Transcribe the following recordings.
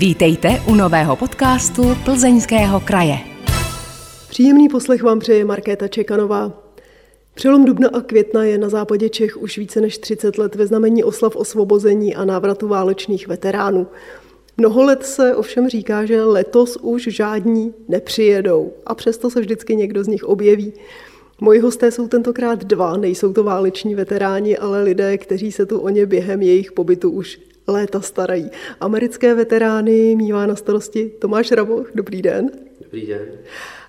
Vítejte u nového podcastu Plzeňského kraje. Příjemný poslech vám přeje Markéta Čekanová. Přelom dubna a května je na západě Čech už více než 30 let ve znamení oslav osvobození a návratu válečných veteránů. Mnoho let se ovšem říká, že letos už žádní nepřijedou a přesto se vždycky někdo z nich objeví. Moji hosté jsou tentokrát dva, nejsou to váleční veteráni, ale lidé, kteří se tu o ně během jejich pobytu už léta starají. Americké veterány mívá na starosti Tomáš Ravoch. Dobrý den. Dobrý den.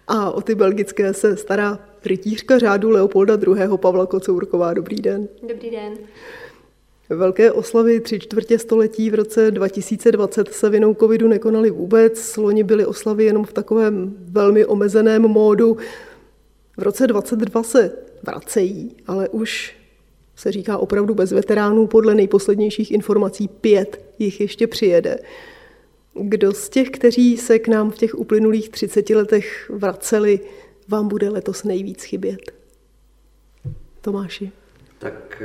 A o ty belgické se stará rytířka řádu Leopolda II. Pavla Kocourková. Dobrý den. Dobrý den. Velké oslavy tři čtvrtě století v roce 2020 se vinou covidu nekonaly vůbec. Loni byly oslavy jenom v takovém velmi omezeném módu. V roce 2022 se vracejí, ale už se říká opravdu bez veteránů. Podle nejposlednějších informací pět jich ještě přijede. Kdo z těch, kteří se k nám v těch uplynulých 30 letech vraceli, vám bude letos nejvíc chybět? Tomáši. Tak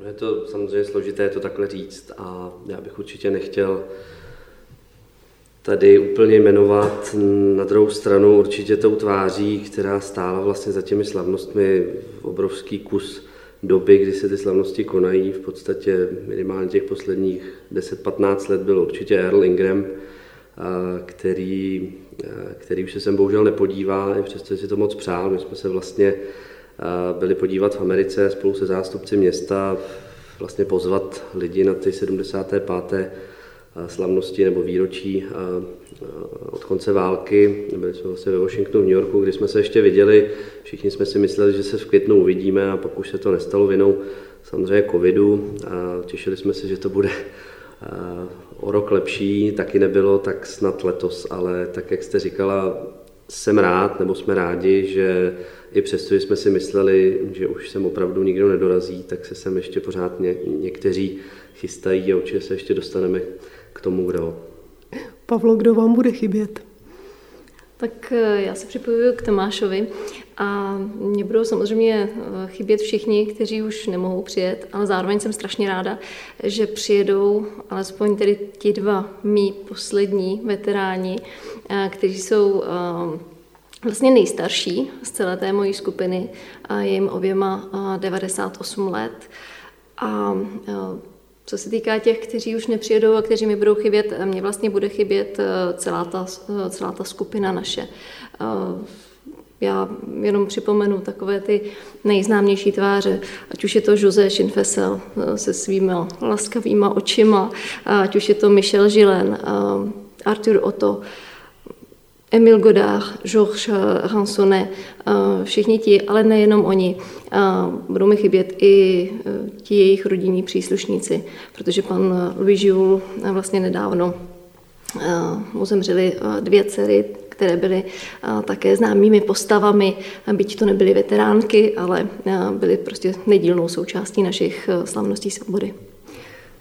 uh, je to samozřejmě složité to takhle říct a já bych určitě nechtěl tady úplně jmenovat. Na druhou stranu určitě tou tváří, která stála vlastně za těmi slavnostmi obrovský kus doby, kdy se ty slavnosti konají, v podstatě minimálně těch posledních 10-15 let byl určitě Earl Ingram, který, který už se sem bohužel nepodívá, i přesto si to moc přál. My jsme se vlastně byli podívat v Americe spolu se zástupci města, vlastně pozvat lidi na ty 75 slavnosti nebo výročí od konce války. Byli jsme vlastně ve Washingtonu, v New Yorku, kdy jsme se ještě viděli. Všichni jsme si mysleli, že se v květnu uvidíme a pak už se to nestalo vinou samozřejmě covidu. A těšili jsme se, že to bude o rok lepší, taky nebylo, tak snad letos, ale tak, jak jste říkala, jsem rád, nebo jsme rádi, že i přesto, že jsme si mysleli, že už sem opravdu nikdo nedorazí, tak se sem ještě pořád ně, někteří chystají a určitě se ještě dostaneme k tomu, kdo. Pavlo, kdo vám bude chybět? Tak eh, já se připojuju k Tomášovi a mě budou samozřejmě eh, chybět všichni, kteří už nemohou přijet, ale zároveň jsem strašně ráda, že přijedou alespoň tedy ti dva mý poslední veteráni, eh, kteří jsou vlastně nejstarší z celé té mojí skupiny a je jim oběma 98 let. A co se týká těch, kteří už nepřijedou a kteří mi budou chybět, mě vlastně bude chybět eh, celá ta, eh, celá ta skupina naše. Eh, já jenom připomenu takové ty nejznámější tváře, ať už je to José Schinfessel se svými laskavýma očima, ať už je to Michel Gillen, Arthur Otto, Emil Godard, Georges Ransonnet, všichni ti, ale nejenom oni. Budou mi chybět i e, ti jejich rodinní příslušníci, protože pan Louis Jules vlastně nedávno mu zemřeli dvě dcery, které byly také známými postavami, byť to nebyly veteránky, ale byly prostě nedílnou součástí našich slavností svobody.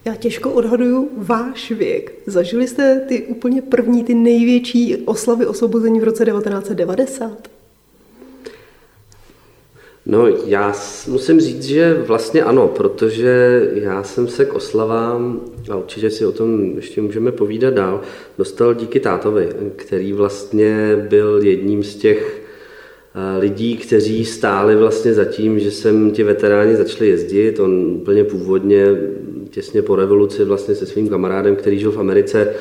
Já těžko odhaduju váš věk. Zažili jste ty úplně první, ty největší oslavy osvobození v roce 1990? No, já musím říct, že vlastně ano, protože já jsem se k oslavám, a určitě si o tom ještě můžeme povídat dál, dostal díky tátovi, který vlastně byl jedním z těch lidí, kteří stáli vlastně za tím, že jsem ti veteráni začali jezdit. On úplně původně těsně po revoluci vlastně se svým kamarádem, který žil v Americe,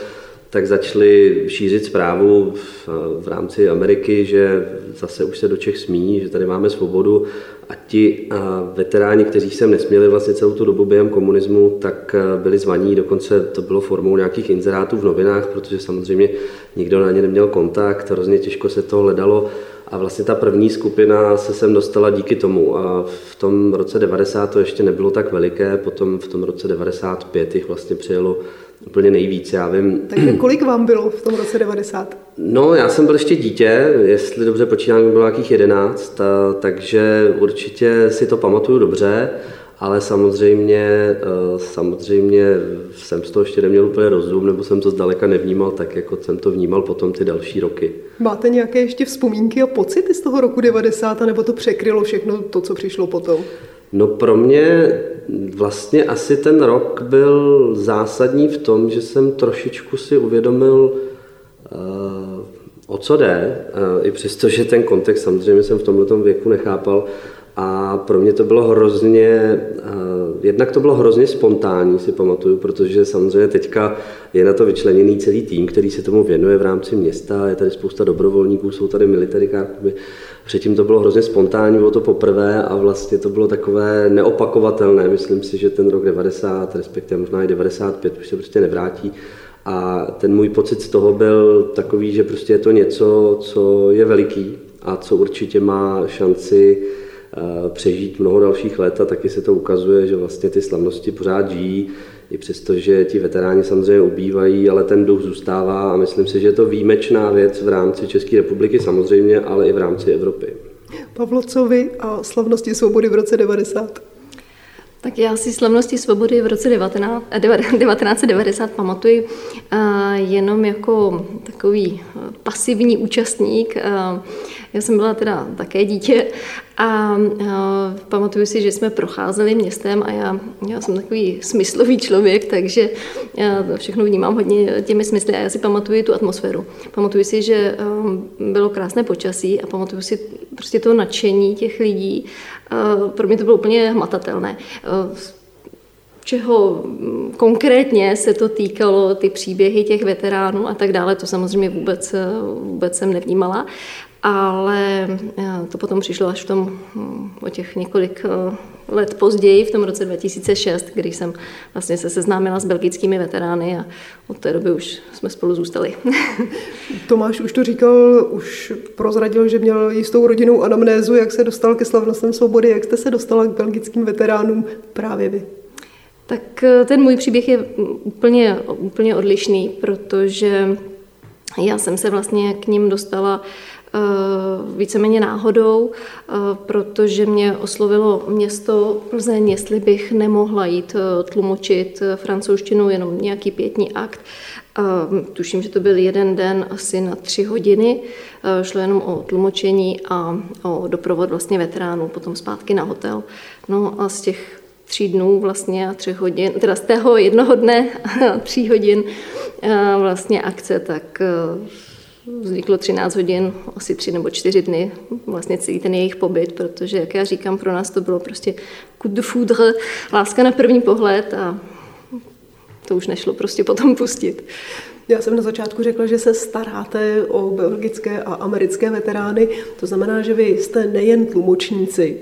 tak začali šířit zprávu v, v rámci Ameriky, že zase už se do Čech smí, že tady máme svobodu a ti a veteráni, kteří sem nesměli vlastně celou tu dobu během komunismu, tak byli zvaní, dokonce to bylo formou nějakých inzerátů v novinách, protože samozřejmě nikdo na ně neměl kontakt, hrozně těžko se to hledalo a vlastně ta první skupina se sem dostala díky tomu. A v tom roce 90 to ještě nebylo tak veliké, potom v tom roce 95 jich vlastně přijelo úplně nejvíc, já vím. Takže kolik vám bylo v tom roce 90? No, já jsem byl ještě dítě, jestli dobře počítám, bylo nějakých 11, a, takže určitě si to pamatuju dobře ale samozřejmě, eh, samozřejmě jsem z toho ještě neměl úplně rozum, nebo jsem to zdaleka nevnímal tak, jako jsem to vnímal potom ty další roky. Máte nějaké ještě vzpomínky a pocity z toho roku 90, nebo to překrylo všechno to, co přišlo potom? No pro mě vlastně asi ten rok byl zásadní v tom, že jsem trošičku si uvědomil, uh, o co jde, uh, i přesto, že ten kontext samozřejmě jsem v tomto věku nechápal, a pro mě to bylo hrozně, uh, jednak to bylo hrozně spontánní, si pamatuju, protože samozřejmě teďka je na to vyčleněný celý tým, který se tomu věnuje v rámci města, je tady spousta dobrovolníků, jsou tady military kluby. Předtím to bylo hrozně spontánní, bylo to poprvé a vlastně to bylo takové neopakovatelné. Myslím si, že ten rok 90, respektive možná i 95, už se prostě nevrátí. A ten můj pocit z toho byl takový, že prostě je to něco, co je veliký a co určitě má šanci Eh, přežít mnoho dalších let a taky se to ukazuje, že vlastně ty slavnosti pořád žijí, i přesto, že ti veteráni samozřejmě ubývají, ale ten duch zůstává a myslím si, že je to výjimečná věc v rámci České republiky samozřejmě, ale i v rámci Evropy. Pavlocovi a slavnosti svobody v roce 90. Tak já si slavnosti svobody v roce 19, 1990 pamatuji uh, jenom jako takový uh, pasivní účastník. Já jsem byla teda také dítě a uh, pamatuju si, že jsme procházeli městem a já, já jsem takový smyslový člověk, takže to všechno vnímám hodně těmi smysly a já si pamatuju tu atmosféru. Pamatuju si, že um, bylo krásné počasí a pamatuju si prostě to nadšení těch lidí. Uh, pro mě to bylo úplně hmatatelné. Uh, čeho konkrétně se to týkalo, ty příběhy těch veteránů a tak dále, to samozřejmě vůbec, vůbec jsem nevnímala ale eh, to potom přišlo až v tom, hm, o těch několik eh, let později, v tom roce 2006, kdy jsem vlastně se seznámila s belgickými veterány a od té doby už jsme spolu zůstali. Tomáš už to říkal, už prozradil, že měl jistou rodinnou anamnézu, jak se dostal ke slavnostem svobody, jak jste se dostala k belgickým veteránům právě vy? Tak eh, ten můj příběh je úplně, úplně odlišný, protože já jsem se vlastně k ním dostala Eh, víceméně náhodou, eh, protože mě oslovilo město Plzeň, jestli bych nemohla jít eh, tlumočit francouzštinu jenom nějaký pětní akt. Tuším, že to byl jeden den asi na tři hodiny. Šlo jenom o tlumočení a o doprovod vlastně veteránů, potom zpátky na hotel. No a z těch tří dnů vlastně a tři hodin, teda z tého jednoho dne a tří hodin vlastně akce, tak vzniklo 13 hodin, asi tři nebo čtyři dny, vlastně celý ten jejich pobyt, protože, jak já říkám, pro nás to bylo prostě coup de foudre, láska na první pohled a to už nešlo prostě potom pustit. Já jsem na začátku řekla, že se staráte o belgické a americké veterány. To znamená, že vy jste nejen tlumočníci,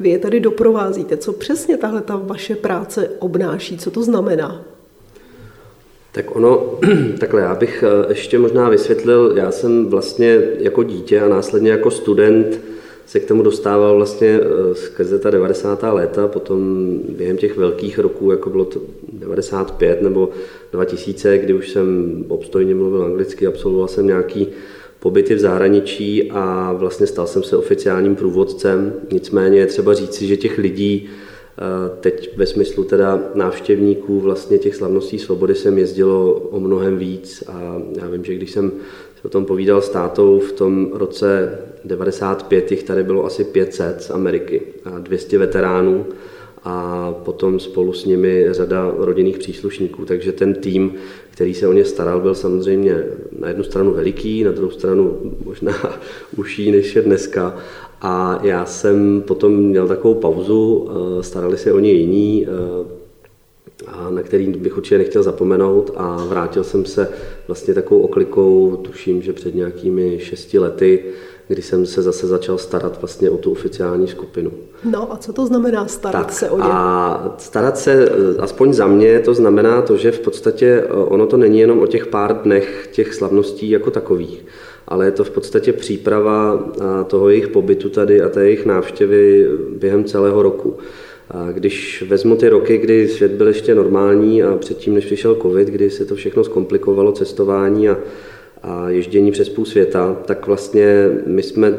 vy je tady doprovázíte. Co přesně tahle ta vaše práce obnáší? Co to znamená? Tak ono, takhle já bych eh, ještě možná vysvětlil, já jsem vlastně jako dítě a následně jako student se k tomu dostával vlastně eh, skrze ta 90. léta, potom během těch velkých roků, jako bylo to 95 nebo 2000, kdy už jsem obstojně mluvil anglicky, absolvoval jsem nějaký pobyty v zahraničí a vlastně stal jsem se oficiálním průvodcem. Nicméně je třeba říci, že těch lidí, Teď ve smyslu teda návštěvníků vlastně těch slavností svobody jsem jezdilo o mnohem víc a já vím, že když jsem o tom povídal s tátou v tom roce 95, jich tady bylo asi 500 z Ameriky a 200 veteránů a potom spolu s nimi řada rodinných příslušníků. Takže ten tým, který se o ně staral, byl samozřejmě na jednu stranu veliký, na druhou stranu možná užší než je dneska, a já jsem potom měl takovou pauzu, eh, starali se o ně jiní, eh, a na který bych určitě nechtěl zapomenout a vrátil jsem se vlastně takovou oklikou, tuším, že před nějakými šesti lety, kdy jsem se zase začal starat vlastně o tu oficiální skupinu. No a co to znamená starat tak, se o ně? A starat se, eh, aspoň za mě, to znamená to, že v podstatě ono to není jenom o těch pár dnech těch slavností jako takových, ale je to v podstatě příprava toho jejich pobytu tady a té jejich návštěvy během celého roku. A když vezmu ty roky, kdy svět byl ještě normální a předtím, než přišel covid, kdy se to všechno zkomplikovalo, cestování a, a ježdění přes půl světa, tak vlastně my jsme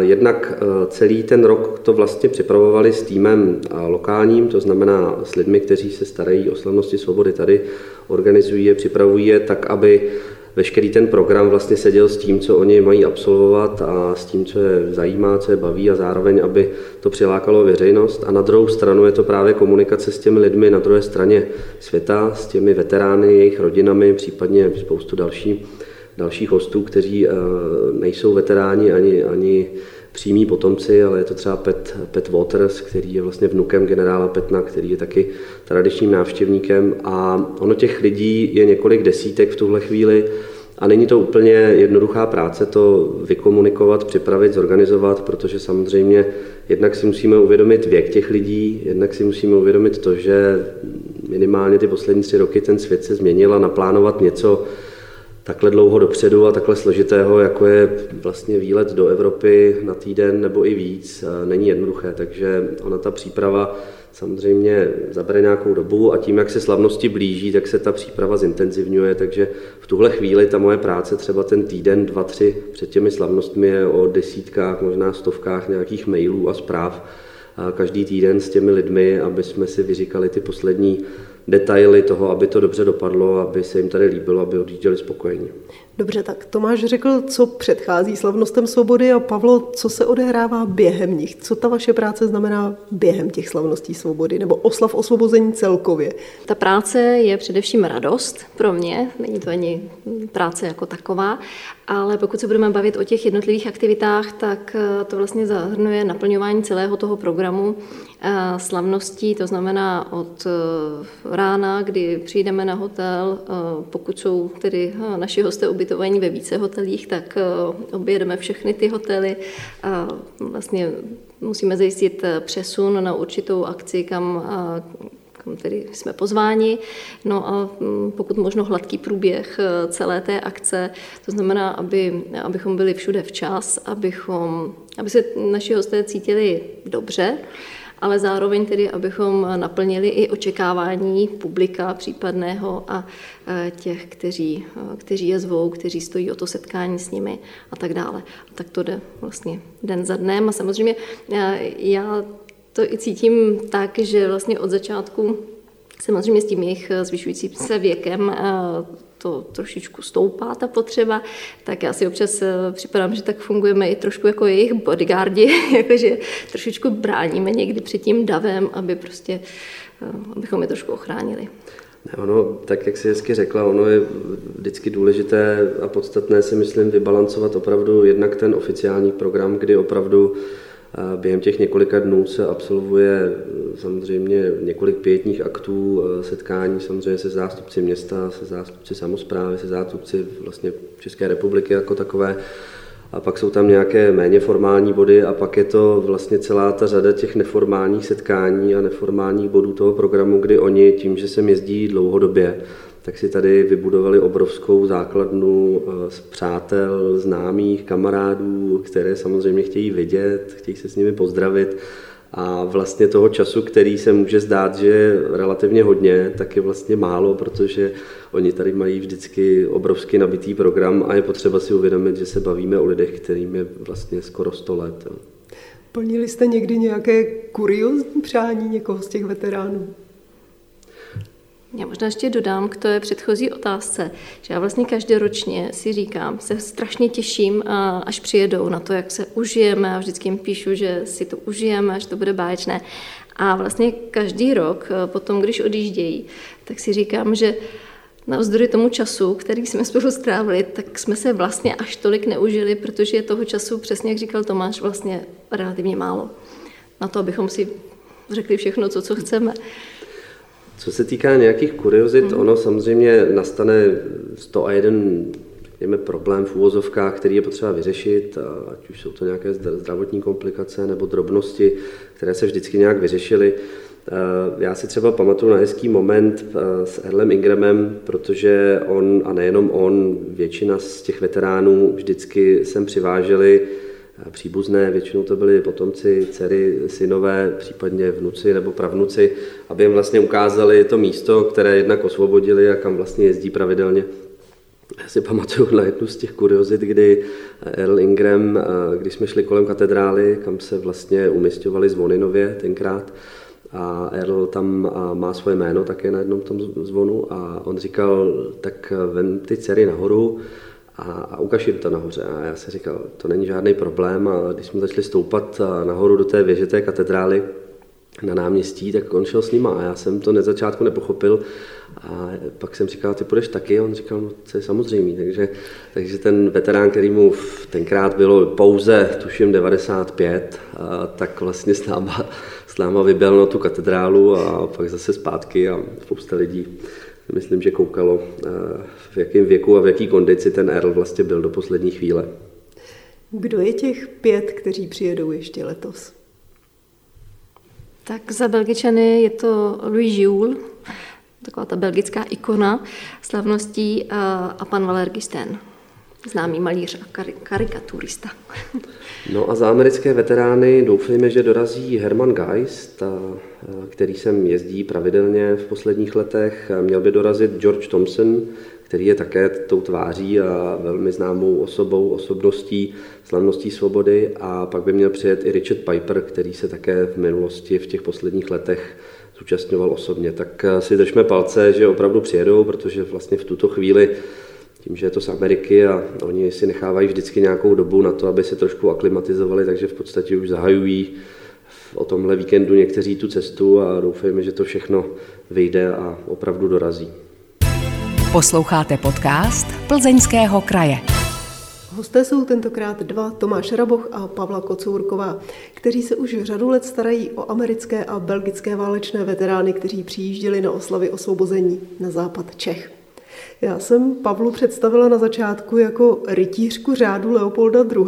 jednak celý ten rok to vlastně připravovali s týmem lokálním, to znamená s lidmi, kteří se starají o slavnosti svobody tady, organizují je, připravují je tak, aby veškerý ten program vlastně seděl s tím, co oni mají absolvovat a s tím, co je zajímá, co je baví a zároveň, aby to přilákalo veřejnost. A na druhou stranu je to právě komunikace s těmi lidmi na druhé straně světa, s těmi veterány, jejich rodinami, případně spoustu další, dalších hostů, kteří nejsou veteráni ani, ani přímí potomci, ale je to třeba Pet, Pet Waters, který je vlastně vnukem generála Petna, který je taky tradičním návštěvníkem. A ono těch lidí je několik desítek v tuhle chvíli a není to úplně jednoduchá práce to vykomunikovat, připravit, zorganizovat, protože samozřejmě jednak si musíme uvědomit věk těch lidí, jednak si musíme uvědomit to, že minimálně ty poslední tři roky ten svět se změnil a naplánovat něco, takhle dlouho dopředu a takhle složitého, jako je vlastně výlet do Evropy na týden nebo i víc, není jednoduché. Takže ona ta příprava samozřejmě zabere nějakou dobu a tím, jak se slavnosti blíží, tak se ta příprava zintenzivňuje, takže v tuhle chvíli ta moje práce, třeba ten týden, dva, tři před těmi slavnostmi je o desítkách, možná stovkách nějakých mailů a zpráv každý týden s těmi lidmi, aby jsme si vyříkali ty poslední detaily toho, aby to dobře dopadlo, aby se jim tady líbilo, aby odjížděli spokojení. Dobře, tak Tomáš řekl, co předchází slavnostem svobody a Pavlo, co se odehrává během nich. Co ta vaše práce znamená během těch slavností svobody nebo oslav osvobození celkově? Ta práce je především radost pro mě, není to ani práce jako taková, ale pokud se budeme bavit o těch jednotlivých aktivitách, tak eh, to vlastně zahrnuje naplňování celého toho programu eh, slavností, to znamená od eh, rána, kdy přijdeme na hotel, pokud jsou tedy naši hosté ubytovaní ve více hotelích, tak objedeme všechny ty hotely a vlastně musíme zajistit přesun na určitou akci, kam kam tedy jsme pozváni. No a mm, pokud možno hladký průběh eh, celé té akce, to znamená, aby, abychom byli všude včas, abychom, aby se naši hosté cítili dobře, ale zároveň tedy, abychom naplnili i očekávání publika případného a eh, těch, kteří, eh, kteří je zvou, kteří stojí o to setkání s nimi a tak dále. A tak to jde vlastně den za dnem a samozřejmě já to i cítím tak, že vlastně od začátku samozřejmě s tím jejich zvyšujícím se věkem to trošičku stoupá ta potřeba, tak já si občas eh, připadám, že tak fungujeme i trošku jako jejich bodyguardi, jakože trošičku bráníme někdy před tím davem, aby prostě, eh, abychom je trošku ochránili. Ono, tak jak si hezky řekla, ono je vždycky důležité a podstatné si myslím vybalancovat opravdu jednak ten oficiální program, kdy opravdu Během těch několika dnů se absolvuje eh, samozřejmě několik pětních aktů, eh, setkání samozřejmě se zástupci města, se zástupci samozprávy, se zástupci vlastně České republiky jako takové. A pak jsou tam nějaké méně formální body a pak je to vlastně celá ta řada těch neformálních setkání a neformálních bodů toho programu, kdy oni tím, že se jezdí dlouhodobě, tak si tady vybudovali obrovskou základnu eh, z přátel, známých, kamarádů, které samozřejmě chtějí vidět, chtějí se s nimi pozdravit. A vlastně toho času, který se může zdát, že je relativně hodně, tak je vlastně málo, protože oni tady mají vždycky obrovský nabitý program a je potřeba si uvědomit, že se bavíme o lidech, kterým je vlastně skoro 100 let. Plnili jste někdy nějaké kuriozní přání někoho z těch veteránů? Já možná ještě dodám k té předchozí otázce, že já vlastně každoročně si říkám, se strašně těším, až přijedou na to, jak se užijeme a vždycky jim píšu, že si to užijeme, až to bude báječné. A vlastně každý rok eh, potom, když odjíždějí, tak si říkám, že navzdory tomu času, který jsme spolu strávili, tak jsme se vlastně až tolik neužili, protože je toho času, přesně jak říkal Tomáš, vlastně relativně málo. Na to, abychom si řekli všechno, co, co chceme. Co se týká nějakých kuriozit, hmm. ono samozřejmě nastane 101 řekněme, problém v úvozovkách, který je potřeba vyřešit, ať už jsou to nějaké zdravotní komplikace nebo drobnosti, které se vždycky nějak vyřešily. Já si třeba pamatuju na hezký moment s Erlem Ingramem, protože on, a nejenom on, většina z těch veteránů vždycky sem přiváželi příbuzné, většinou to byli potomci, dcery, synové, případně vnuci nebo pravnuci, aby jim vlastně ukázali to místo, které jednak osvobodili a kam vlastně jezdí pravidelně. Já si pamatuju na jednu z těch kuriozit, kdy Earl Ingram, když jsme šli kolem katedrály, kam se vlastně umistovali zvony nově tenkrát, a Earl tam má svoje jméno také na jednom tom zvonu a on říkal, tak vem ty dcery nahoru a, a ukaž jim to nahoře. A já si říkal, to není žádný problém a když jsme začali stoupat nahoru do té věže té katedrály, na náměstí, tak on šel s nima a já jsem to na začátku nepochopil a pak jsem říkal, ty půjdeš taky? A on říkal, no to je samozřejmé. Takže, takže ten veterán, který mu tenkrát bylo pouze, tuším, 95, a tak vlastně s náma, s náma vyběl na tu katedrálu a pak zase zpátky a spousta lidí myslím, že koukalo, v jakém věku a v jaký kondici ten Earl vlastně byl do poslední chvíle. Kdo je těch pět, kteří přijedou ještě letos? Tak za Belgičany je to Louis Jules, taková ta belgická ikona slavností a, a pan Valer Gisten, známý malíř a karikaturista. No a za americké veterány doufejme, že dorazí Herman Geist, který sem jezdí pravidelně v posledních letech. Měl by dorazit George Thompson, který je také tou tváří a velmi známou osobou, osobností, slavností svobody. A pak by měl přijet i Richard Piper, který se také v minulosti, v těch posledních letech zúčastňoval osobně. Tak si držme palce, že opravdu přijedou, protože vlastně v tuto chvíli tím, že je to z Ameriky a oni si nechávají vždycky nějakou dobu na to, aby se trošku aklimatizovali, takže v podstatě už zahajují o tomhle víkendu někteří tu cestu a doufejme, že to všechno vyjde a opravdu dorazí. Posloucháte podcast Plzeňského kraje. Hosté jsou tentokrát dva, Tomáš Raboch a Pavla Kocourková, kteří se už řadu let starají o americké a belgické válečné veterány, kteří přijížděli na oslavy osvobození na západ Čech. Já jsem Pavlu představila na začátku jako rytířku řádu Leopolda II.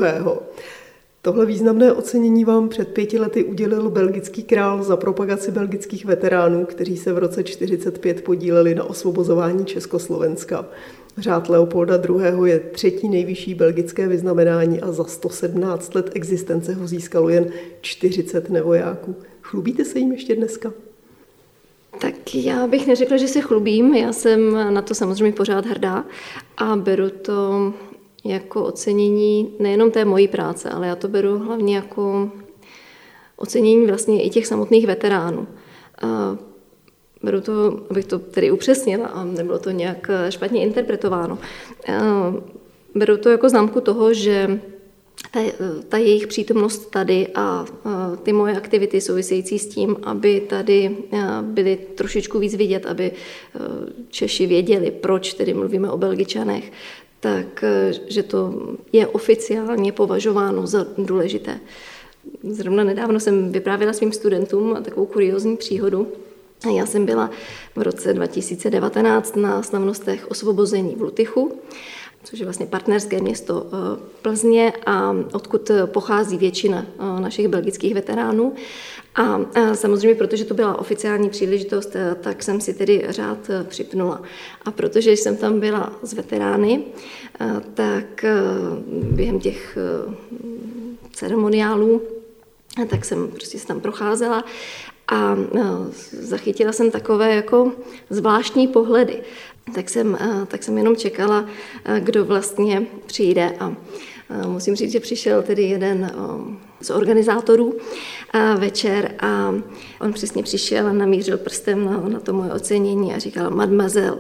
Tohle významné ocenění vám před pěti lety udělil belgický král za propagaci belgických veteránů, kteří se v roce 1945 podíleli na osvobozování Československa. Řád Leopolda II. je třetí nejvyšší belgické vyznamenání a za 117 let existence ho získalo jen 40 nevojáků. Chlubíte se jim ještě dneska? Tak já bych neřekla, že se chlubím, já jsem na to samozřejmě pořád hrdá a beru to jako ocenění nejenom té mojí práce, ale já to beru hlavně jako ocenění vlastně i těch samotných veteránů. A beru to, abych to tedy upřesnila a nebylo to nějak špatně interpretováno. A beru to jako známku toho, že ta, ta jejich přítomnost tady a, ty moje aktivity související s tím, aby tady byly trošičku víc vidět, aby Češi věděli, proč tedy mluvíme o Belgičanech, tak že to je oficiálně považováno za důležité. Zrovna nedávno jsem vyprávěla svým studentům takovou kuriozní příhodu. Já jsem byla v roce 2019 na slavnostech osvobození v Lutychu což je vlastně partnerské město eh, Plzně a odkud pochází většina eh, našich belgických veteránů. A samozřejmě, protože to byla oficiální příležitost, eh, tak jsem si tedy řád připnula. A protože jsem tam byla s veterány, tak během těch ceremoniálů, tak jsem prostě se tam procházela a zachytila jsem takové jako zvláštní pohledy. Tak jsem, eh, tak jsem jenom čekala, eh, kdo vlastně přijde a musím říct, že přišel tedy jeden z organizátorů večer a on přesně přišel a namířil prstem na, na to moje ocenění a říkal mademoiselle.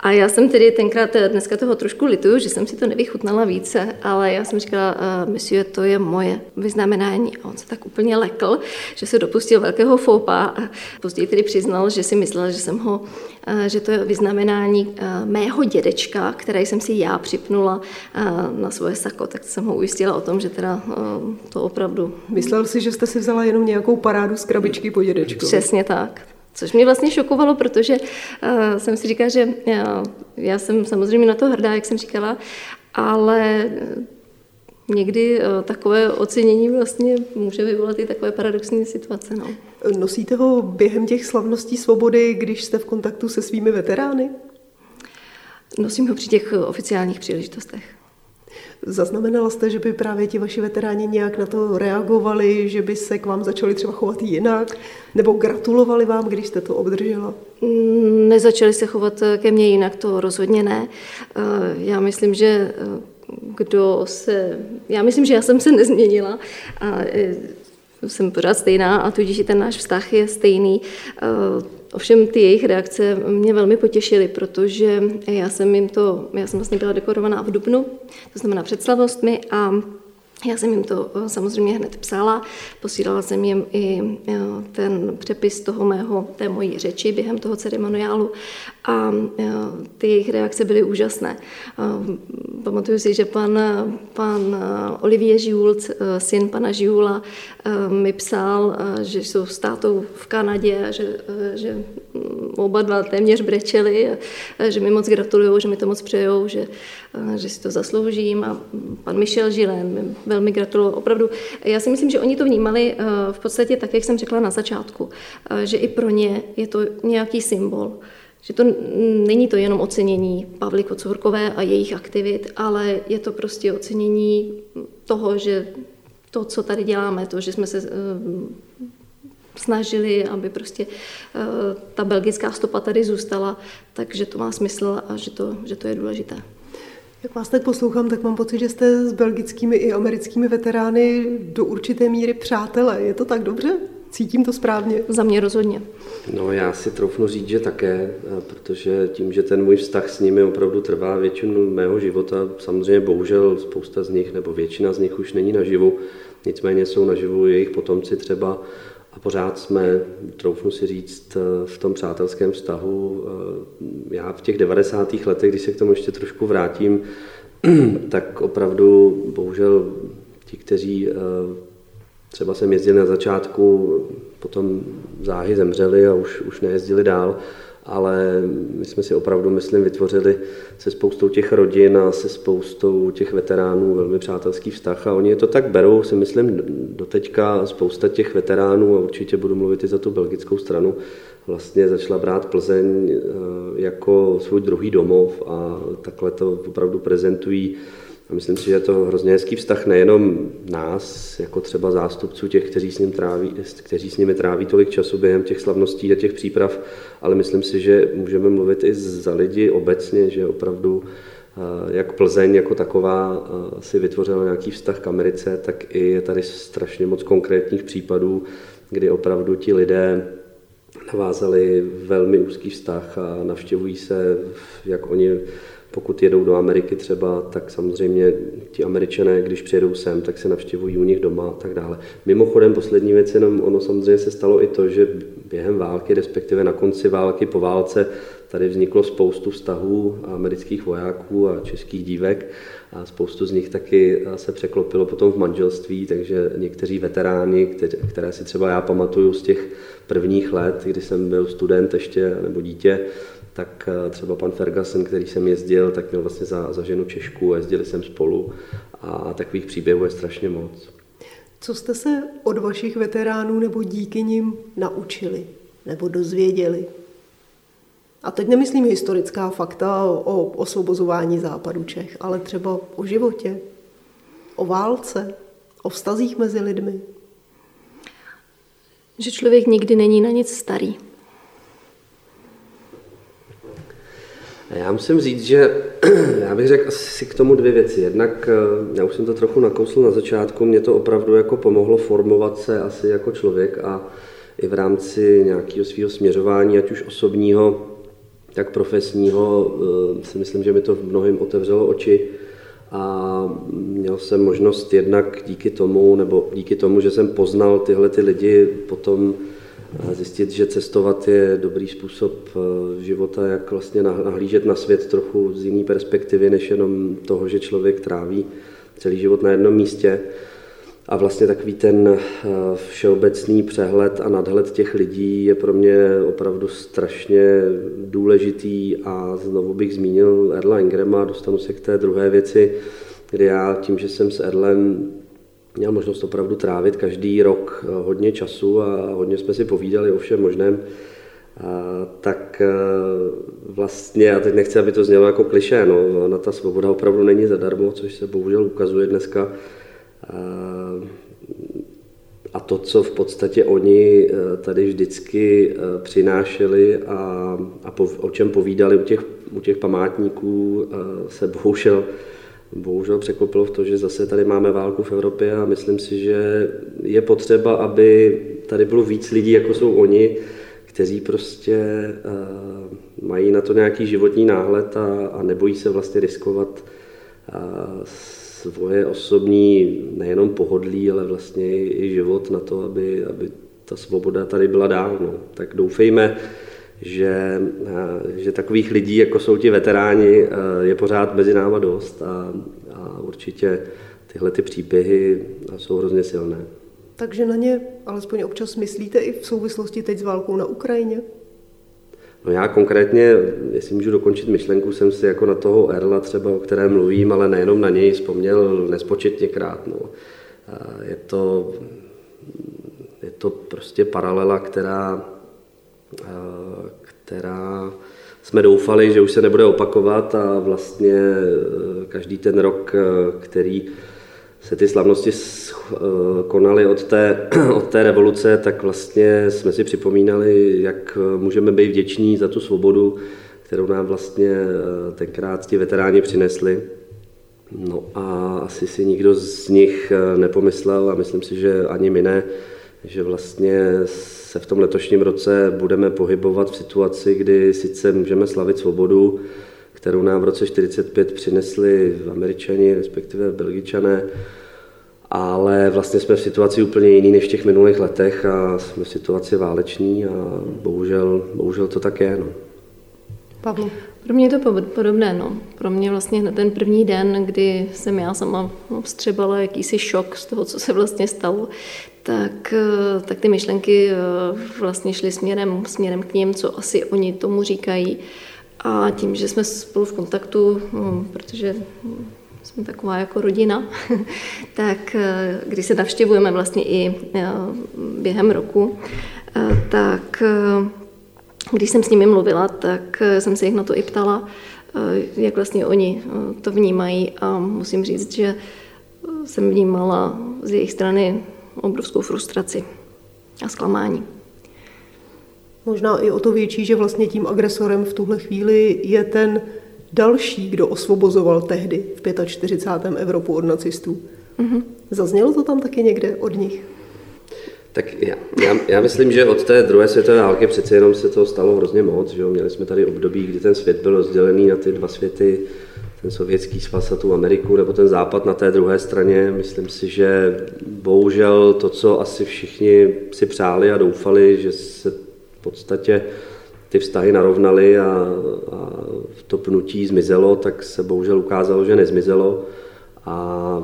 A já jsem tedy tenkrát, dneska toho trošku lituju, že jsem si to nevychutnala více, ale já jsem říkala, monsieur, to je moje vyznamenání. A on se tak úplně lekl, že se dopustil velkého foupa a později tedy přiznal, že si myslel, že jsem ho že to je vyznamenání mého dědečka, které jsem si já připnula na svoje sako, tak jsem ho ujistila o tom, že teda to opravdu... Myslel si, že jste si vzala jenom nějakou parádu z krabičky po dědečku. Přesně tak. Což mě vlastně šokovalo, protože uh, jsem si říkala, že já, já jsem samozřejmě na to hrdá, jak jsem říkala, ale někdy takové ocenění vlastně může vyvolat i takové paradoxní situace. No. Nosíte ho během těch slavností svobody, když jste v kontaktu se svými veterány? Nosím ho při těch oficiálních příležitostech. Zaznamenala jste, že by právě ti vaši veteráni nějak na to reagovali, že by se k vám začali třeba chovat jinak, nebo gratulovali vám, když jste to obdržela? Mm, nezačali se chovat ke mně jinak, to rozhodně ne. Eh, já myslím, že eh, kdo se... Já myslím, že já jsem se nezměnila a eh, jsem pořád stejná a tudíž i ten náš vztah je stejný. Ovšem ty jejich reakce mě velmi potěšily, protože já jsem jim to, já jsem vlastně byla dekorovaná v Dubnu, to znamená před slavostmi a já jsem jim to eh, samozřejmě hned psala, posílala jsem jim i eh, ten přepis toho mého, té mojí řeči během toho ceremoniálu a eh, ty jejich reakce byly úžasné. Pamatuju si, že pan, pan Olivier Žůl, syn pana Žůla, mi psal, že jsou s tátou v Kanadě a že, že oba dva téměř brečeli, že mi moc gratulují, že mi to moc přejou, že, že si to zasloužím. A pan Michel Žilen mi velmi gratulují. Opravdu, já si myslím, že oni to vnímali v podstatě tak, jak jsem řekla na začátku, že i pro ně je to nějaký symbol. Že to není to jenom ocenění Pavly Kocourkové a jejich aktivit, ale je to prostě ocenění toho, že to, co tady děláme, to, že jsme se snažili, aby prostě uh, ta belgická stopa tady zůstala, takže to má smysl a že to, že to je důležité. Jak vás tak poslouchám, tak mám pocit, že jste s belgickými i americkými veterány do určité míry přátelé. Je to tak dobře? Cítím to správně? Za mě rozhodně. No já si troufnu říct, že také, protože tím, že ten můj vztah s nimi opravdu trvá většinu mého života, samozřejmě bohužel spousta z nich, nebo většina z nich už není naživu, nicméně jsou naživu jejich potomci třeba a pořád jsme, troufnu si říct, v tom přátelském vztahu. Já v těch 90. letech, když se k tomu ještě trošku vrátím, tak opravdu bohužel ti, kteří eh, třeba jsem jezdil na začátku, potom záhy zemřeli a už, už nejezdili dál, ale my jsme si opravdu, myslím, vytvořili se spoustou těch rodin a se spoustou těch veteránů velmi přátelský vztah a oni to tak berou, si myslím, doteďka spousta těch veteránů a určitě budu mluvit i za tu belgickou stranu, vlastně začala brát Plzeň eh, jako svůj druhý domov a takhle to opravdu prezentují a myslím si, že je to hrozně hezký vztah nejenom nás, jako třeba zástupců těch, kteří s, ním tráví, kteří s nimi tráví tolik času během těch slavností a těch příprav, ale myslím si, že můžeme mluvit i za lidi obecně, že opravdu eh, jak Plzeň jako taková eh, si vytvořila nějaký vztah k Americe, tak i je tady strašně moc konkrétních případů, kdy opravdu ti lidé navázali velmi úzký vztah a navštěvují se, jak oni pokud jedou do Ameriky třeba, tak samozřejmě ti američané, když přijedou sem, tak se navštěvují u nich doma a tak dále. Mimochodem, poslední věc, jenom ono samozřejmě se stalo i to, že během války, respektive na konci války, po válce, tady vzniklo spoustu vztahů amerických vojáků a českých dívek a spoustu z nich taky se překlopilo potom v manželství, takže někteří veteráni, které, si třeba já pamatuju z těch prvních let, kdy jsem byl student ještě nebo dítě, tak eh, třeba pan Ferguson, který jsem jezdil, tak měl vlastně za, za ženu Češku a jezdili jsem spolu a takových příběhů je strašně moc. Co jste se od vašich veteránů nebo díky nim naučili nebo dozvěděli? A teď nemyslím historická fakta o osvobozování západu Čech, ale třeba o životě, o válce, o vztazích mezi lidmi. Že člověk nikdy není na nic starý. Já musím říct, že já bych řekl asi k tomu dvě věci. Jednak, eh, já už jsem to trochu nakousl na začátku, mě to opravdu jako pomohlo formovat se asi jako člověk a i v rámci nějakého svého směřování, ať už osobního, tak profesního, eh, si myslím, že mi to v mnohým otevřelo oči a měl jsem možnost jednak díky tomu, nebo díky tomu, že jsem poznal tyhle ty lidi, potom zjistit, že cestovat je dobrý způsob eh, života, jak vlastně nahlížet na svět trochu z jiné perspektivy, než jenom toho, že člověk tráví celý život na jednom místě. A vlastně takový ten eh, všeobecný přehled a nadhled těch lidí je pro mě opravdu strašně důležitý a znovu bych zmínil Erla Ingrama, dostanu se k té druhé věci, kdy já tím, že jsem s Erlem měl možnost opravdu trávit každý rok eh, hodně času a hodně jsme si povídali o všem možném, a tak eh, vlastně, já teď nechci, aby to znělo jako kliše, no, na ta svoboda opravdu není zadarmo, což se bohužel ukazuje dneska. A to, co v podstatě oni eh, tady vždycky přinášeli a, a po, o čem povídali u těch, u těch památníků, se bohužel bohužel překvapilo v to, že zase tady máme válku v Evropě a myslím si, že je potřeba, aby tady bylo víc lidí, jako jsou oni, kteří prostě uh, mají na to nějaký životní náhled a, a nebojí se vlastně riskovat uh, svoje osobní nejenom pohodlí, ale vlastně i život na to, aby, aby ta svoboda tady byla dál. No. Tak doufejme, že, že takových lidí, jako jsou ti veteráni, je pořád mezi náma dost a, a určitě tyhle ty příběhy jsou hrozně silné. Takže na ně alespoň občas myslíte i v souvislosti teď s válkou na Ukrajině? No já konkrétně, jestli můžu dokončit myšlenku, jsem si jako na toho Erla třeba, o kterém mluvím, ale nejenom na něj vzpomněl nespočetněkrát. No. Je to, je to prostě paralela, která, která jsme doufali, že už se nebude opakovat a vlastně každý ten rok, který se ty slavnosti eh, konaly od té, od té revoluce, tak vlastně jsme si připomínali, jak můžeme být vděční za tu svobodu, kterou nám vlastně eh, tenkrát ti veteráni přinesli. No a asi si nikdo z nich eh, nepomyslel a myslím si, že ani my ne, že vlastně se v tom letošním roce budeme pohybovat v situaci, kdy sice můžeme slavit svobodu, kterou nám v roce 1945 přinesli američani, respektive belgičané, ale vlastně jsme v situaci úplně jiný než v těch minulých letech a jsme v situaci váleční a bohužel, bohužel to tak je. No. Pavlu. Pro mě je to podobné. No. Pro mě vlastně hned ten první den, kdy jsem já sama vstřebala jakýsi šok z toho, co se vlastně stalo, tak, tak ty myšlenky eh, vlastně šly směrem, směrem k ním, co asi oni tomu říkají. A tím, že jsme spolu v kontaktu, hm, protože jsme taková jako rodina, tak eh, když se navštěvujeme vlastně i eh, během roku, eh, tak když jsem s nimi mluvila, tak jsem se jich na to i ptala, jak vlastně oni to vnímají a musím říct, že jsem vnímala z jejich strany obrovskou frustraci a zklamání. Možná i o to větší, že vlastně tím agresorem v tuhle chvíli je ten další, kdo osvobozoval tehdy v 45. Evropu od nacistů. Mm-hmm. Zaznělo to tam taky někde od nich? Tak já, já, já myslím, že od té druhé světové války přece jenom se to stalo hrozně moc. Že jo? Měli jsme tady období, kdy ten svět byl rozdělený na ty dva světy, ten sovětský svaz a tu Ameriku, nebo ten západ na té druhé straně. Myslím si, že bohužel to, co asi všichni si přáli a doufali, že se v podstatě ty vztahy narovnaly a, a to pnutí zmizelo, tak se bohužel ukázalo, že nezmizelo. A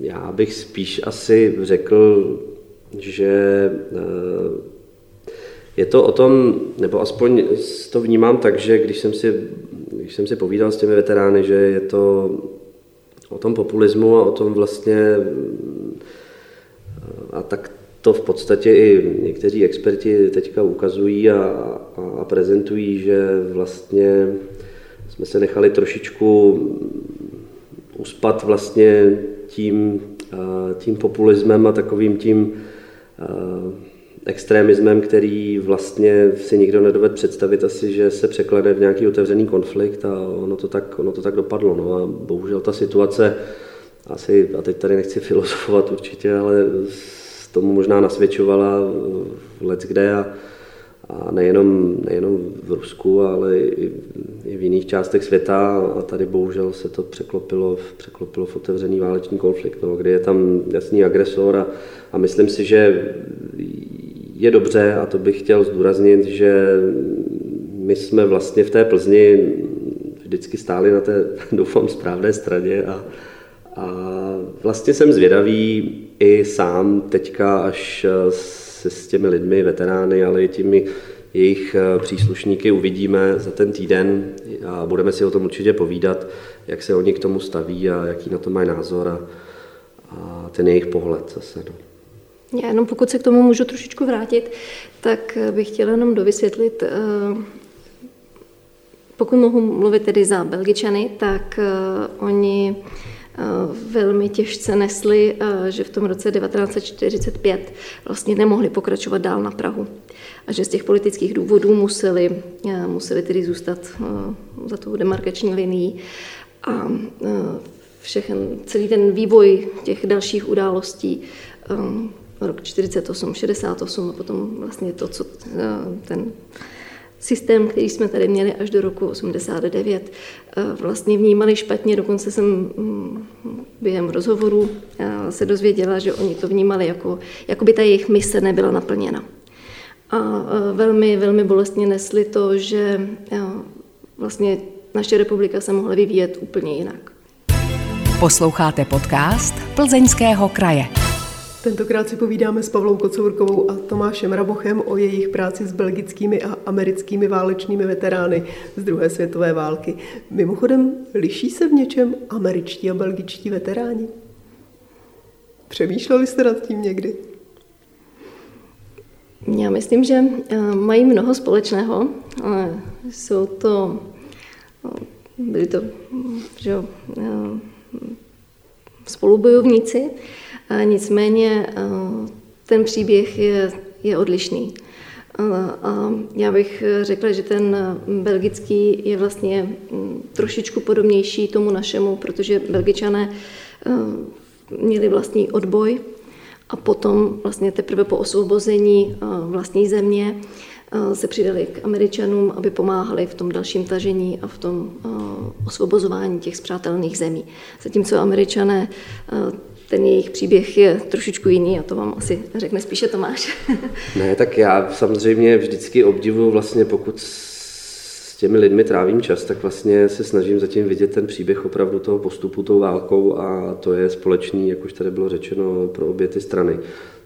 já bych spíš asi řekl, že eh, je to o tom, nebo aspoň to vnímám tak, že když jsem si, když jsem si povídal s těmi veterány, že je to o tom populismu a o tom vlastně a tak to v podstatě i někteří experti teďka ukazují a, a prezentují, že vlastně jsme se nechali trošičku uspat vlastně tím, tím populismem a takovým tím extremismem, který vlastně si nikdo nedoved představit asi, že se překlade v nějaký otevřený konflikt a ono to tak, ono to tak dopadlo. No a bohužel ta situace, asi, a teď tady nechci filozofovat určitě, ale tomu možná nasvědčovala v let kde a, a nejenom, nejenom v Rusku, ale i, i v jiných částech světa. A tady bohužel se to překlopilo, překlopilo v otevřený válečný konflikt, no, kdy je tam jasný agresor a, a myslím si, že je dobře, a to bych chtěl zdůraznit, že my jsme vlastně v té Plzni vždycky stáli na té, doufám, správné straně a, a vlastně jsem zvědavý i sám teďka, až se s těmi lidmi, veterány, ale i těmi jejich eh, příslušníky uvidíme za ten týden a budeme si o tom určitě povídat, jak se oni k tomu staví a jaký na to mají názor a, a ten jejich pohled zase. No. Já jenom pokud se k tomu můžu trošičku vrátit, tak bych chtěla jenom dovysvětlit, eh, pokud mohu mluvit tedy za Belgičany, tak eh, oni velmi těžce nesli, že v tom roce 1945 vlastně nemohli pokračovat dál na Prahu a že z těch politických důvodů museli, museli tedy zůstat za tou demarkační linií. A všechen, celý ten vývoj těch dalších událostí, rok 48, 68 a potom vlastně to, co ten systém, který jsme tady měli až do roku 89, vlastně vnímali špatně. Dokonce jsem mm, během rozhovoru se dozvěděla, že oni to vnímali jako, jako by ta jejich mise nebyla naplněna. A velmi, velmi bolestně nesli to, že vlastně naše republika se mohla vyvíjet úplně jinak. Posloucháte podcast Plzeňského kraje. Tentokrát si povídáme s Pavlou Kocourkovou a Tomášem Rabochem o jejich práci s belgickými a americkými válečnými veterány z druhé světové války. Mimochodem, liší se v něčem američtí a belgičtí veteráni? Přemýšleli jste nad tím někdy? Já myslím, že eh, mají mnoho společného. Jsou to, eh, byli to že, eh, spolubojovníci, nicméně ten příběh je, je odlišný. A já bych řekla, že ten belgický je vlastně mm, trošičku podobnější tomu našemu, protože belgičané měli vlastní odboj a potom vlastně teprve po osvobození vlastní země se přidali k Američanům, aby pomáhali v tom dalším tažení a v tom osvobozování těch zpřátelných zemí. Zatímco Američané ten jejich příběh je trošičku jiný a to vám asi řekne spíše Tomáš. ne, tak já samozřejmě vždycky obdivuju vlastně, pokud s těmi lidmi trávím čas, tak vlastně se snažím zatím vidět ten příběh opravdu toho postupu tou válkou a to je společný, jak už tady bylo řečeno, pro obě ty strany.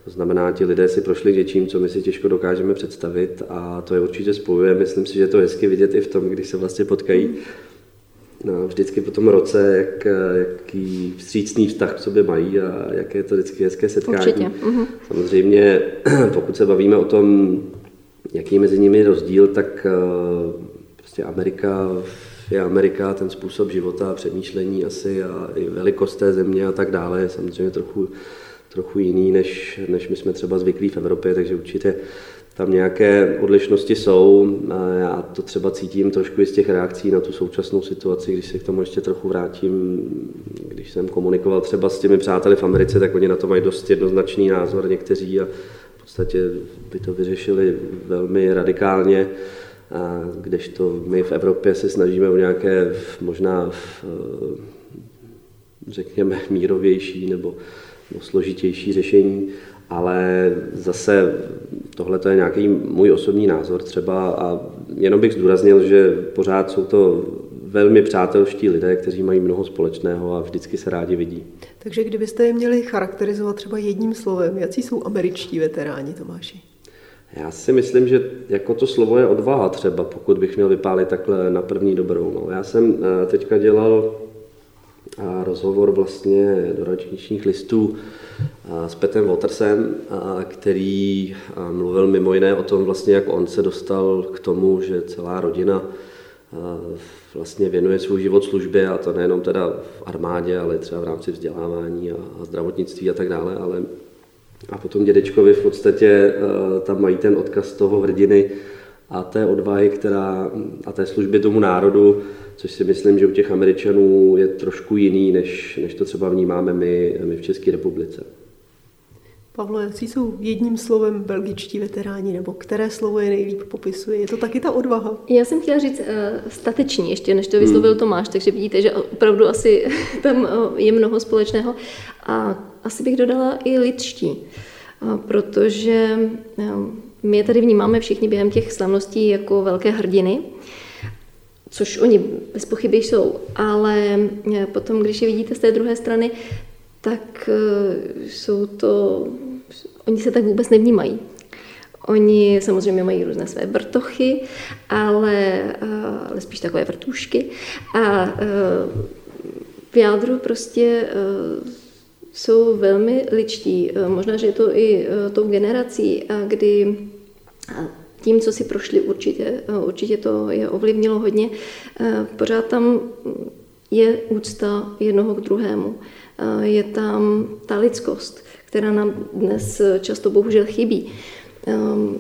To znamená, ti lidé si prošli něčím, co my si těžko dokážeme představit a to je určitě spojuje. Myslím si, že to je hezky vidět i v tom, když se vlastně potkají vždycky po tom roce, jak, jaký vstřícný vztah k sobě mají a jaké je to vždycky hezké setkání. Určitě. Mhm. Samozřejmě, pokud se bavíme o tom, jaký je mezi nimi rozdíl, tak eh, prostě Amerika je Amerika, ten způsob života, přemýšlení asi a i velikost té země a tak dále je samozřejmě trochu, trochu jiný, než, než my jsme třeba zvyklí v Evropě, takže určitě tam nějaké odlišnosti jsou. Já to třeba cítím trošku i z těch reakcí na tu současnou situaci, když se k tomu ještě trochu vrátím. Když jsem komunikoval třeba s těmi přáteli v Americe, tak oni na to mají dost jednoznačný názor někteří a v podstatě by to vyřešili velmi radikálně. A kdežto my v Evropě se snažíme o nějaké možná řekněme mírovější nebo, nebo složitější řešení ale zase tohle je nějaký můj osobní názor třeba a jenom bych zdůraznil, že pořád jsou to velmi přátelští lidé, kteří mají mnoho společného a vždycky se rádi vidí. Takže kdybyste je měli charakterizovat třeba jedním slovem, jaký jsou američtí veteráni, Tomáši? Já si myslím, že jako to slovo je odvaha třeba, pokud bych měl vypálit takhle na první dobrou. No, já jsem eh, teďka dělal eh, rozhovor vlastně do ročničních listů s Petem Watersem, který mluvil mimo jiné o tom, vlastně, jak on se dostal k tomu, že celá rodina vlastně věnuje svůj život službě a to nejenom teda v armádě, ale třeba v rámci vzdělávání a zdravotnictví a tak dále, ale a potom dědečkovi v podstatě tam mají ten odkaz toho hrdiny a té odvahy, která, a té služby tomu národu, což si myslím, že u těch Američanů je trošku jiný, než, než to třeba vnímáme my, my v České republice. Pavlo, jaký jsou jedním slovem belgičtí veteráni, nebo které slovo je nejlíp popisuje? Je to taky ta odvaha? Já jsem chtěla říct uh, stateční ještě, než to vyslovil hmm. Tomáš, takže vidíte, že opravdu asi tam uh, je mnoho společného. A asi bych dodala i lidští, uh, protože uh, my je tady vnímáme všichni během těch slavností jako velké hrdiny, což oni bez pochyby jsou, ale potom, když je vidíte z té druhé strany, tak eh, jsou to, oni se tak vůbec nevnímají. Oni samozřejmě mají různé své vrtochy, ale, eh, ale spíš takové vrtušky. A eh, v jádru prostě jsou velmi ličtí. Možná, že je to i tou generací, kdy tím, co si prošli, určitě, určitě to je ovlivnilo hodně. Pořád tam je úcta jednoho k druhému. Je tam ta lidskost, která nám dnes často bohužel chybí.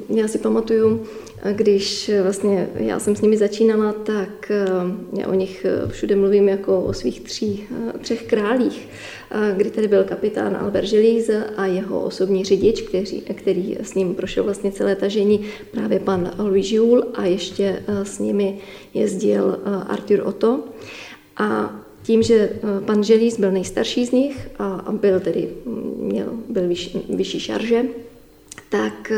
Já si pamatuju, když vlastně já jsem s nimi začínala, tak ehm, já o nich eh, všude mluvím jako o svých tří, eh, třech králích, kdy tady byl kapitán Albert Želíze a jeho osobní řidič, který, který s ním prošel vlastně celé tažení, právě pan Louis Jules a ještě eh, s nimi jezdil Arthur Otto. A tím, že pan Želíz byl nejstarší z nich a byl tedy, měl, byl vyš, vyšší šarže, tak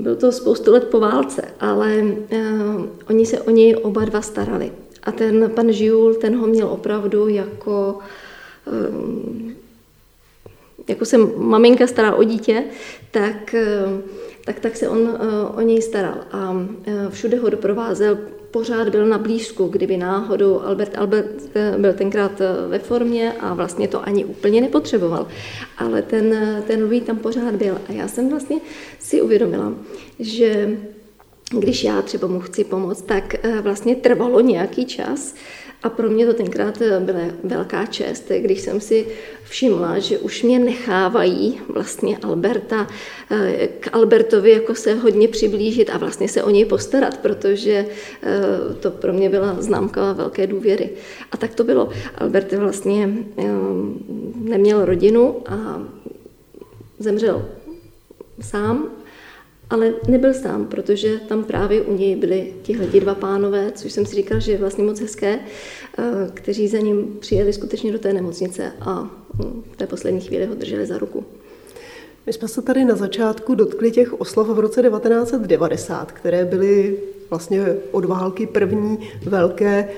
byl to spoustu let po válce, ale uh, oni se o něj oba dva starali. A ten pan Žijul, ten ho měl opravdu jako, uh, jako se maminka stará o dítě, tak, uh, tak, tak se on o něj staral. A všude ho doprovázel pořád byl na blízku, kdyby náhodou Albert Albert eh, byl tenkrát eh, ve formě a vlastně to ani úplně nepotřeboval. Ale ten, eh, ten Louis tam pořád byl a já jsem vlastně si uvědomila, že když já třeba mu chci pomoct, tak vlastně trvalo nějaký čas, a pro mě to tenkrát byla velká čest, když jsem si všimla, že už mě nechávají vlastně Alberta eh, k Albertovi jako se hodně přiblížit a vlastně se o něj postarat, protože eh, to pro mě byla známka velké důvěry. A tak to bylo. Albert vlastně eh, neměl rodinu a zemřel sám ale nebyl sám, protože tam právě u něj byli tihle dva pánové, což jsem si říkal, že je vlastně moc hezké, eh, kteří za ním přijeli skutečně do té nemocnice a hm, v té poslední chvíli ho drželi za ruku. My jsme se tady na začátku dotkli těch oslav v roce 1990, které byly vlastně od války první velké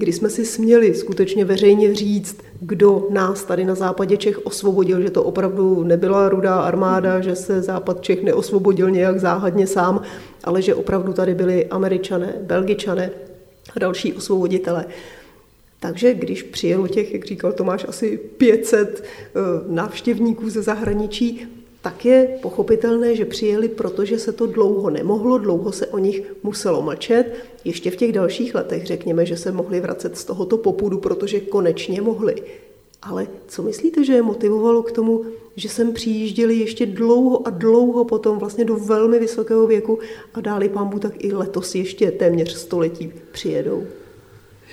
kdy jsme si směli skutečně veřejně říct, kdo nás tady na západě Čech osvobodil, že to opravdu nebyla rudá armáda, že se západ Čech neosvobodil nějak záhadně sám, ale že opravdu tady byli američané, belgičané a další osvoboditele. Takže když přijelo těch, jak říkal Tomáš, asi 500 eh, návštěvníků ze zahraničí, tak je pochopitelné, že přijeli, protože se to dlouho nemohlo, dlouho se o nich muselo mlčet. Ještě v těch dalších letech řekněme, že se mohli vracet z tohoto popudu, protože konečně mohli. Ale co myslíte, že je motivovalo k tomu, že sem přijížděli ještě dlouho a dlouho potom, vlastně do velmi vysokého věku a dáli pambu, tak i letos ještě téměř století přijedou?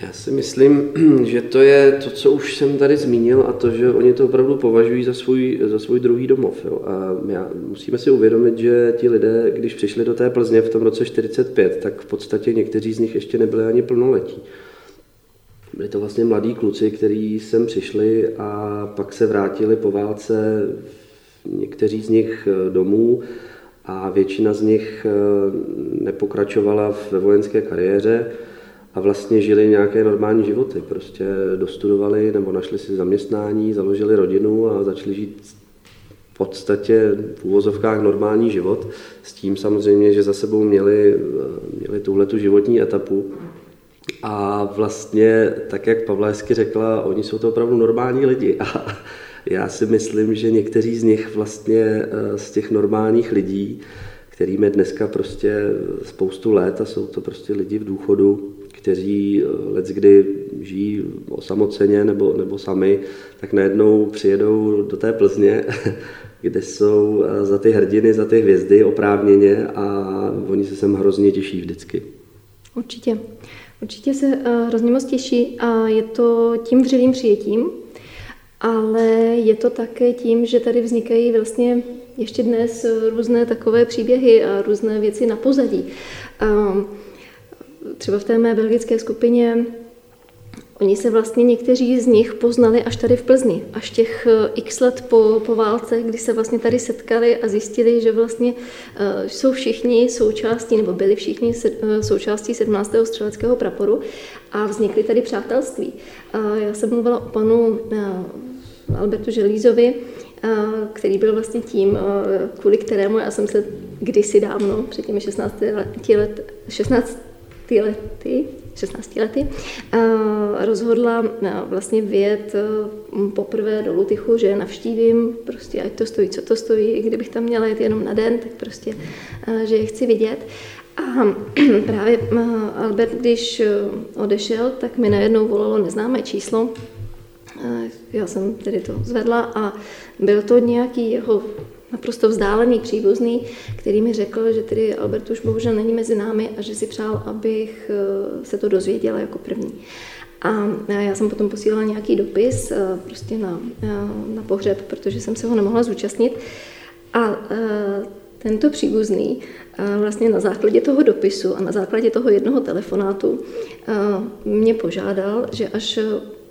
Já si myslím, že to je to, co už jsem tady zmínil a to, že oni to opravdu považují za svůj, za svůj druhý domov. Jo. A já, musíme si uvědomit, že ti lidé, když přišli do té Plzně v tom roce 45, tak v podstatě někteří z nich ještě nebyli ani plnoletí. Byli to vlastně mladí kluci, kteří sem přišli a pak se vrátili po válce někteří z nich eh, domů a většina z nich eh, nepokračovala ve vojenské kariéře a vlastně žili nějaké normální životy. Prostě dostudovali nebo našli si zaměstnání, založili rodinu a začali žít v podstatě v úvozovkách normální život, s tím samozřejmě, že za sebou měli, měli tuhle tu životní etapu. A vlastně, tak jak Pavla hezky řekla, oni jsou to opravdu normální lidi. A já si myslím, že někteří z nich vlastně eh, z těch normálních lidí, kterým je dneska prostě spoustu let a jsou to prostě lidi v důchodu, kteří eh, let kdy žijí osamoceně nebo, nebo sami, tak najednou přijedou do té Plzně, kde jsou eh, za ty hrdiny, za ty hvězdy oprávněně a oni se sem hrozně těší vždycky. Určitě. Určitě se uh, hrozně moc těší a je to tím vřelým přijetím, ale je to také tím, že tady vznikají vlastně ještě dnes různé takové příběhy a různé věci na pozadí. Uh, třeba v té mé belgické skupině, oni se vlastně někteří z nich poznali až tady v Plzni, až těch eh, x let po, po válce, kdy se vlastně tady setkali a zjistili, že vlastně uh, jsou všichni součástí, nebo byli všichni se, uh, součástí 17. střeleckého praporu a vznikly tady přátelství. Já jsem mluvila o panu Albertu Želízovi, který byl vlastně tím, kvůli kterému já jsem se kdysi dávno, před těmi 16 let, 16 lety, 16 lety, rozhodla vlastně vyjet poprvé do Lutychu, že navštívím, prostě ať to stojí, co to stojí, i kdybych tam měla jet jenom na den, tak prostě, že je chci vidět. A právě Albert, když odešel, tak mi najednou volalo neznámé číslo. Já jsem tedy to zvedla a byl to nějaký jeho naprosto vzdálený příbuzný, který mi řekl, že tedy Albert už bohužel není mezi námi a že si přál, abych eh, se to dozvěděla jako první. A já jsem potom posílala nějaký dopis eh, prostě na, eh, na pohřeb, protože jsem se ho nemohla zúčastnit. A tento příbuzný vlastně na základě toho dopisu a na základě toho jednoho telefonátu mě požádal, že až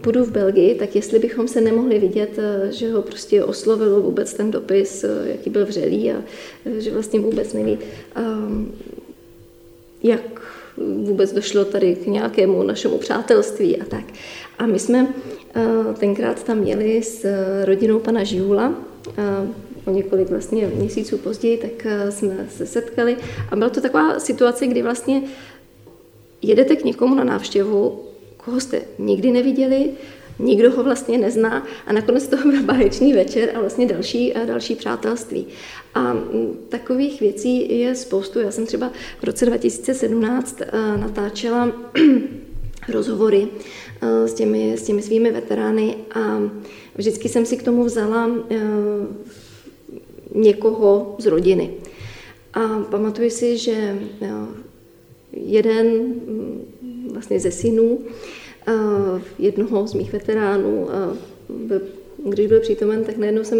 budu v Belgii, tak jestli bychom se nemohli vidět, eh, že ho prostě oslovilo vůbec ten dopis, eh, jaký byl vřelý a eh, že vlastně vůbec neví, ehm, jak vůbec došlo tady k nějakému našemu přátelství a tak. A my jsme tenkrát tam měli s rodinou pana Živula, o několik vlastně měsíců později, tak jsme se setkali a byla to taková situace, kdy vlastně jedete k někomu na návštěvu, koho jste nikdy neviděli, nikdo ho vlastně nezná a nakonec to byl báječný večer a vlastně další, a další přátelství. A mm, takových věcí je spoustu. Já jsem třeba v roce 2017 eh, natáčela rozhovory eh, s těmi, s těmi svými veterány a vždycky jsem si k tomu vzala eh, někoho z rodiny. A pamatuju si, že jeden mm, vlastně ze synů jednoho z mých veteránů. Když byl přítomen, tak najednou jsem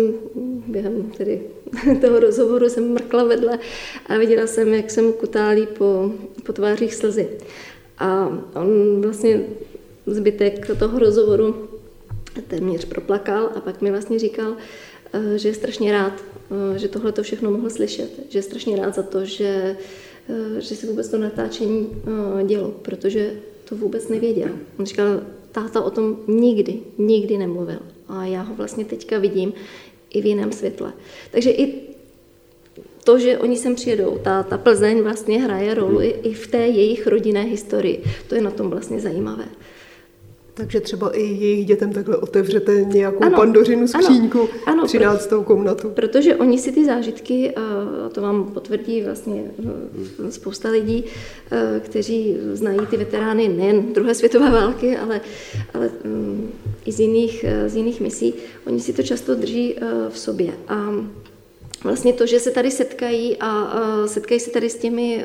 během tedy toho rozhovoru jsem mrkla vedle a viděla jsem, jak jsem kutálí po, po tvářích slzy. A on vlastně zbytek toho rozhovoru téměř proplakal a pak mi vlastně říkal, eh, že je strašně rád, eh, že tohle to všechno mohl slyšet, že je strašně rád za to, že, eh, že se vůbec to natáčení dělo, protože to vůbec nevěděl. On říkal, táta o tom nikdy, nikdy nemluvil. A já ho vlastně teďka vidím i v jiném světle. Takže i to, že oni sem přijedou, ta, ta Plzeň vlastně hraje roli i v té jejich rodinné historii. To je na tom vlastně zajímavé. Takže třeba i jejich dětem takhle otevřete nějakou ano, pandořinu skříňku, ano, ano, 13. Pro, komnatu. Protože oni si ty zážitky, a to vám potvrdí vlastně eh, spousta lidí, eh, kteří znají ty veterány nejen druhé světové války, ale, ale mm, i z jiných, eh, z jiných misí, oni si to často drží v sobě. A vlastně to, že se tady setkají a setkají se tady s těmi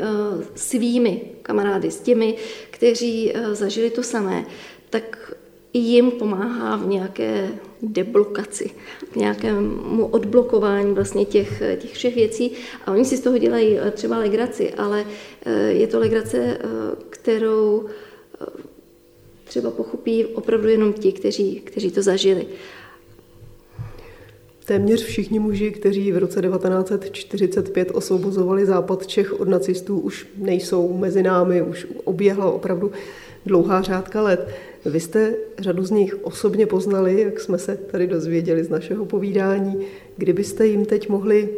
svými kamarády, s těmi, kteří zažili to samé, tak jim pomáhá v nějaké deblokaci, v nějakému odblokování vlastně těch, těch všech věcí. A oni si z toho dělají eh, třeba legraci, ale eh, je to legrace, eh, kterou třeba pochopí opravdu jenom ti, kteří, kteří to zažili. Téměř všichni muži, kteří v roce 1945 osvobozovali západ Čech od nacistů, už nejsou mezi námi, už oběhla opravdu dlouhá řádka let. Vy jste řadu z nich osobně poznali, jak jsme se tady dozvěděli z našeho povídání. Kdybyste jim teď mohli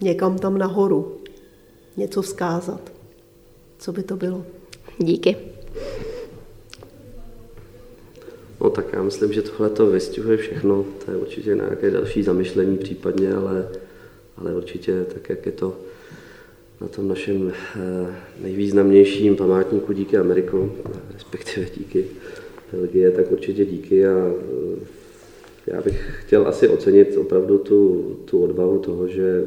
někam tam nahoru něco vzkázat, co by to bylo? Díky. No tak já myslím, že tohle to vystihuje všechno. To je určitě nějaké další zamyšlení případně, ale, ale určitě tak, jak je to na tom našem eh, nejvýznamnějším památníku díky Ameriku, respektive díky Belgie, tak určitě díky. A eh, já bych chtěl asi ocenit opravdu tu, tu odvahu toho, že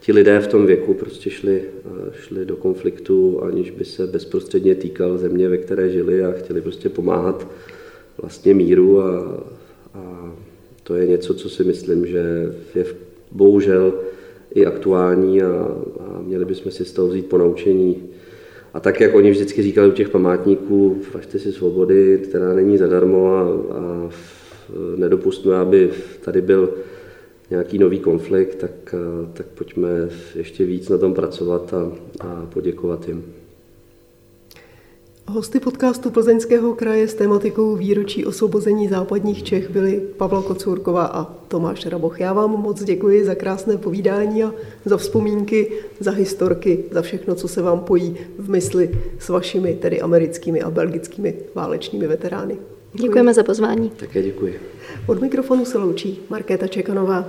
ti lidé v tom věku prostě šli, eh, šli do konfliktu, aniž by se bezprostředně týkal země, ve které žili a chtěli prostě pomáhat vlastně míru. A, a to je něco, co si myslím, že je bohužel i aktuální a, a měli bychom si z toho vzít ponaučení. A tak, jak oni vždycky říkali u těch památníků, važte si svobody, která není zadarmo a, a nedopustme, aby tady byl nějaký nový konflikt, tak, tak pojďme ještě víc na tom pracovat a, a poděkovat jim. Hosty podcastu Plzeňského kraje s tématikou výročí osvobození západních Čech byli Pavla Kocůrková a Tomáš Raboch. Já vám moc děkuji za krásné povídání a za vzpomínky, za historky, za všechno, co se vám pojí v mysli s vašimi, tedy americkými a belgickými válečnými veterány. Děkuji. Děkujeme za pozvání. Také děkuji. Od mikrofonu se loučí Markéta Čekanová.